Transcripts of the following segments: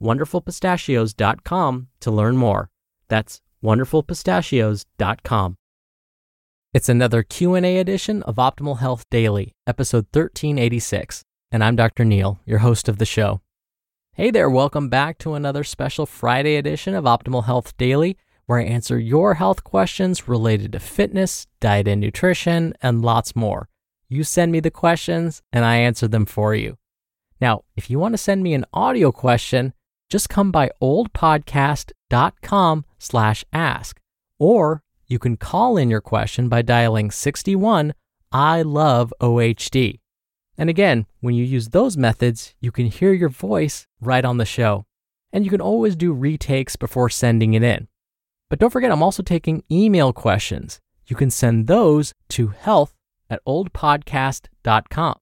wonderfulpistachios.com to learn more. That's wonderfulpistachios.com. It's another Q&A edition of Optimal Health Daily, episode 1386, and I'm Dr. Neal, your host of the show. Hey there, welcome back to another special Friday edition of Optimal Health Daily, where I answer your health questions related to fitness, diet and nutrition, and lots more. You send me the questions and I answer them for you. Now, if you want to send me an audio question, just come by oldpodcast.com slash ask, or you can call in your question by dialing 61 I love OHD. And again, when you use those methods, you can hear your voice right on the show. And you can always do retakes before sending it in. But don't forget, I'm also taking email questions. You can send those to health at oldpodcast.com.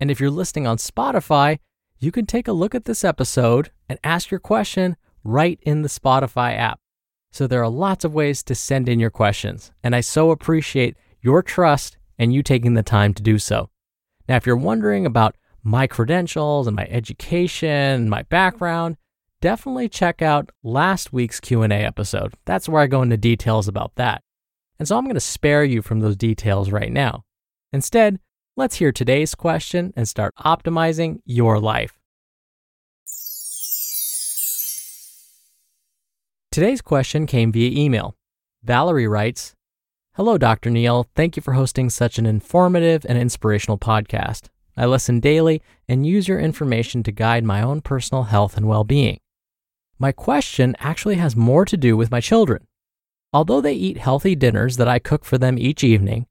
And if you're listening on Spotify, you can take a look at this episode and ask your question right in the Spotify app. So there are lots of ways to send in your questions, and I so appreciate your trust and you taking the time to do so. Now, if you're wondering about my credentials and my education and my background, definitely check out last week's Q&A episode. That's where I go into details about that. And so I'm going to spare you from those details right now. Instead, let's hear today's question and start optimizing your life. Today's question came via email. Valerie writes, Hello, Dr. Neal. Thank you for hosting such an informative and inspirational podcast. I listen daily and use your information to guide my own personal health and well being. My question actually has more to do with my children. Although they eat healthy dinners that I cook for them each evening,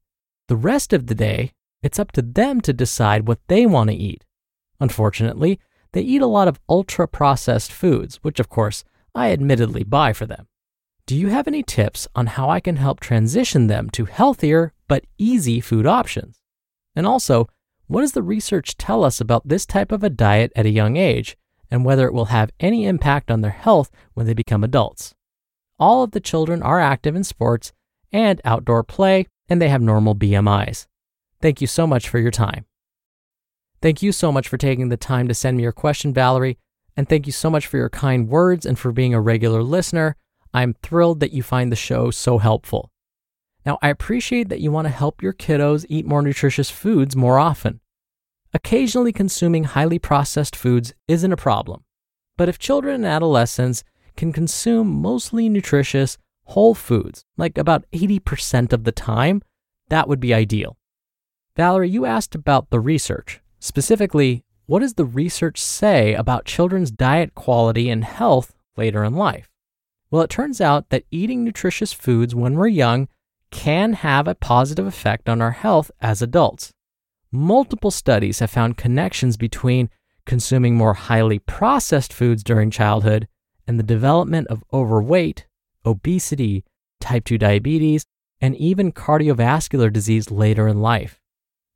the rest of the day, it's up to them to decide what they want to eat. Unfortunately, they eat a lot of ultra processed foods, which of course I admittedly buy for them. Do you have any tips on how I can help transition them to healthier but easy food options? And also, what does the research tell us about this type of a diet at a young age and whether it will have any impact on their health when they become adults? All of the children are active in sports and outdoor play, and they have normal BMIs. Thank you so much for your time. Thank you so much for taking the time to send me your question, Valerie. And thank you so much for your kind words and for being a regular listener. I'm thrilled that you find the show so helpful. Now, I appreciate that you want to help your kiddos eat more nutritious foods more often. Occasionally consuming highly processed foods isn't a problem, but if children and adolescents can consume mostly nutritious, whole foods, like about 80% of the time, that would be ideal. Valerie, you asked about the research. Specifically, what does the research say about children's diet quality and health later in life? Well, it turns out that eating nutritious foods when we're young can have a positive effect on our health as adults. Multiple studies have found connections between consuming more highly processed foods during childhood and the development of overweight, obesity, type 2 diabetes, and even cardiovascular disease later in life.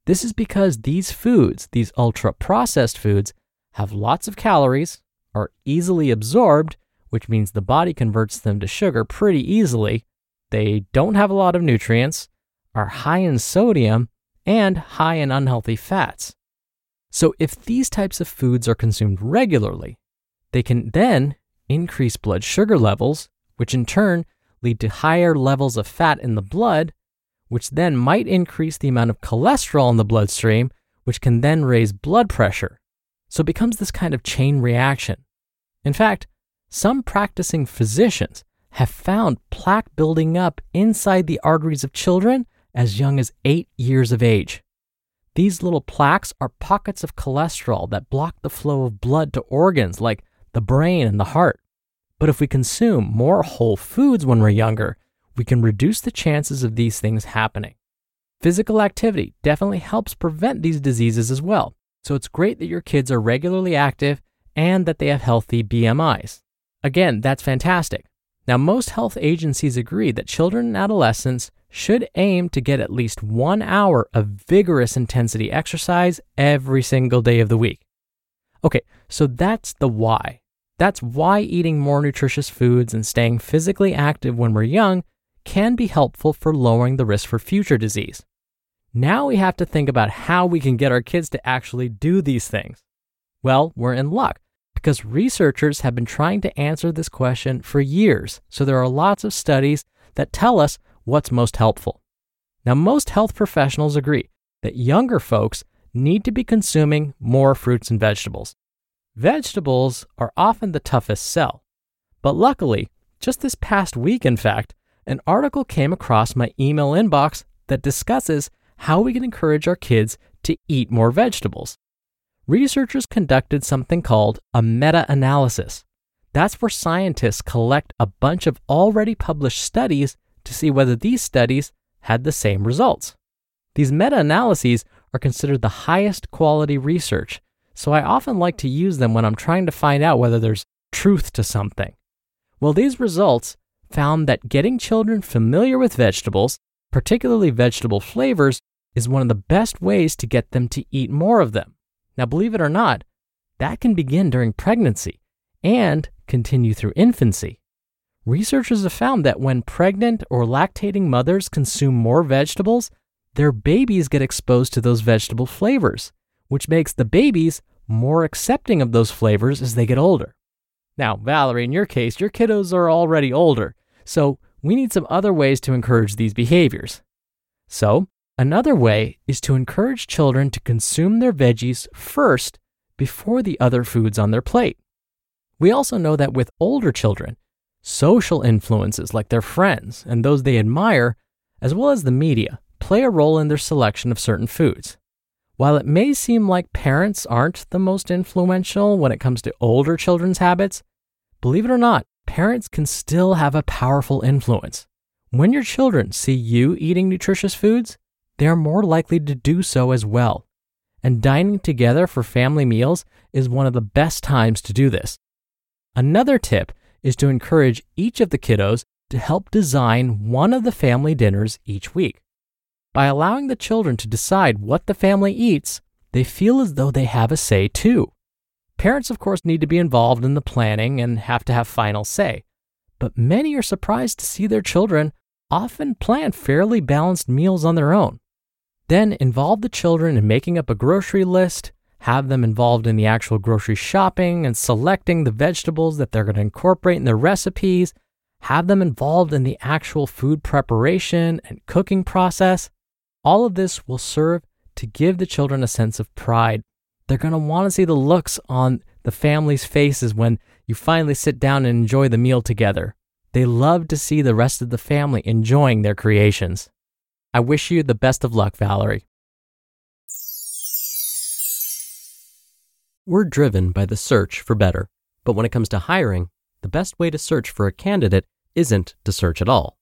This is because these foods, these ultra processed foods, have lots of calories, are easily absorbed, which means the body converts them to sugar pretty easily. They don't have a lot of nutrients, are high in sodium, and high in unhealthy fats. So, if these types of foods are consumed regularly, they can then increase blood sugar levels, which in turn lead to higher levels of fat in the blood, which then might increase the amount of cholesterol in the bloodstream, which can then raise blood pressure. So it becomes this kind of chain reaction. In fact, some practicing physicians have found plaque building up inside the arteries of children as young as eight years of age. These little plaques are pockets of cholesterol that block the flow of blood to organs like the brain and the heart. But if we consume more whole foods when we're younger, we can reduce the chances of these things happening. Physical activity definitely helps prevent these diseases as well. So it's great that your kids are regularly active and that they have healthy BMIs. Again, that's fantastic. Now, most health agencies agree that children and adolescents should aim to get at least one hour of vigorous intensity exercise every single day of the week. Okay, so that's the why. That's why eating more nutritious foods and staying physically active when we're young can be helpful for lowering the risk for future disease. Now we have to think about how we can get our kids to actually do these things. Well, we're in luck because researchers have been trying to answer this question for years, so there are lots of studies that tell us what's most helpful. Now, most health professionals agree that younger folks need to be consuming more fruits and vegetables. Vegetables are often the toughest sell, but luckily, just this past week, in fact, an article came across my email inbox that discusses how we can encourage our kids to eat more vegetables. Researchers conducted something called a meta analysis. That's where scientists collect a bunch of already published studies to see whether these studies had the same results. These meta analyses are considered the highest quality research, so I often like to use them when I'm trying to find out whether there's truth to something. Well, these results found that getting children familiar with vegetables, particularly vegetable flavors, is one of the best ways to get them to eat more of them. Now, believe it or not, that can begin during pregnancy and continue through infancy. Researchers have found that when pregnant or lactating mothers consume more vegetables, their babies get exposed to those vegetable flavors, which makes the babies more accepting of those flavors as they get older. Now, Valerie, in your case, your kiddos are already older, so we need some other ways to encourage these behaviors. So, another way is to encourage children to consume their veggies first before the other foods on their plate. We also know that with older children, social influences like their friends and those they admire, as well as the media, play a role in their selection of certain foods. While it may seem like parents aren't the most influential when it comes to older children's habits, believe it or not, parents can still have a powerful influence. When your children see you eating nutritious foods, they are more likely to do so as well. And dining together for family meals is one of the best times to do this. Another tip is to encourage each of the kiddos to help design one of the family dinners each week. By allowing the children to decide what the family eats, they feel as though they have a say too. Parents, of course, need to be involved in the planning and have to have final say, but many are surprised to see their children often plan fairly balanced meals on their own. Then involve the children in making up a grocery list, have them involved in the actual grocery shopping and selecting the vegetables that they're going to incorporate in their recipes, have them involved in the actual food preparation and cooking process. All of this will serve to give the children a sense of pride they're going to want to see the looks on the family's faces when you finally sit down and enjoy the meal together. They love to see the rest of the family enjoying their creations. I wish you the best of luck, Valerie. We're driven by the search for better, but when it comes to hiring, the best way to search for a candidate isn't to search at all.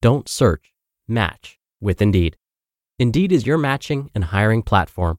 Don't search, match with Indeed. Indeed is your matching and hiring platform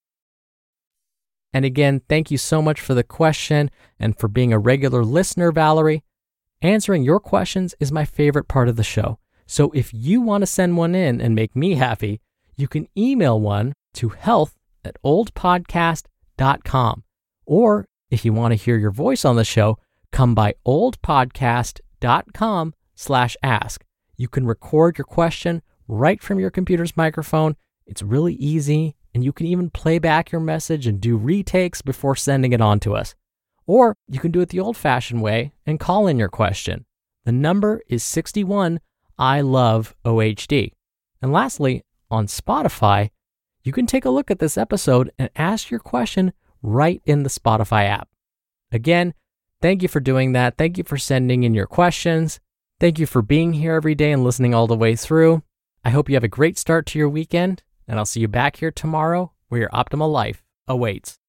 And again, thank you so much for the question and for being a regular listener, Valerie. Answering your questions is my favorite part of the show. So if you want to send one in and make me happy, you can email one to health at oldpodcast.com. Or if you want to hear your voice on the show, come by oldpodcast.com slash ask. You can record your question right from your computer's microphone. It's really easy, and you can even play back your message and do retakes before sending it on to us. Or you can do it the old fashioned way and call in your question. The number is 61 I love OHD. And lastly, on Spotify, you can take a look at this episode and ask your question right in the Spotify app. Again, thank you for doing that. Thank you for sending in your questions. Thank you for being here every day and listening all the way through. I hope you have a great start to your weekend, and I'll see you back here tomorrow where your optimal life awaits.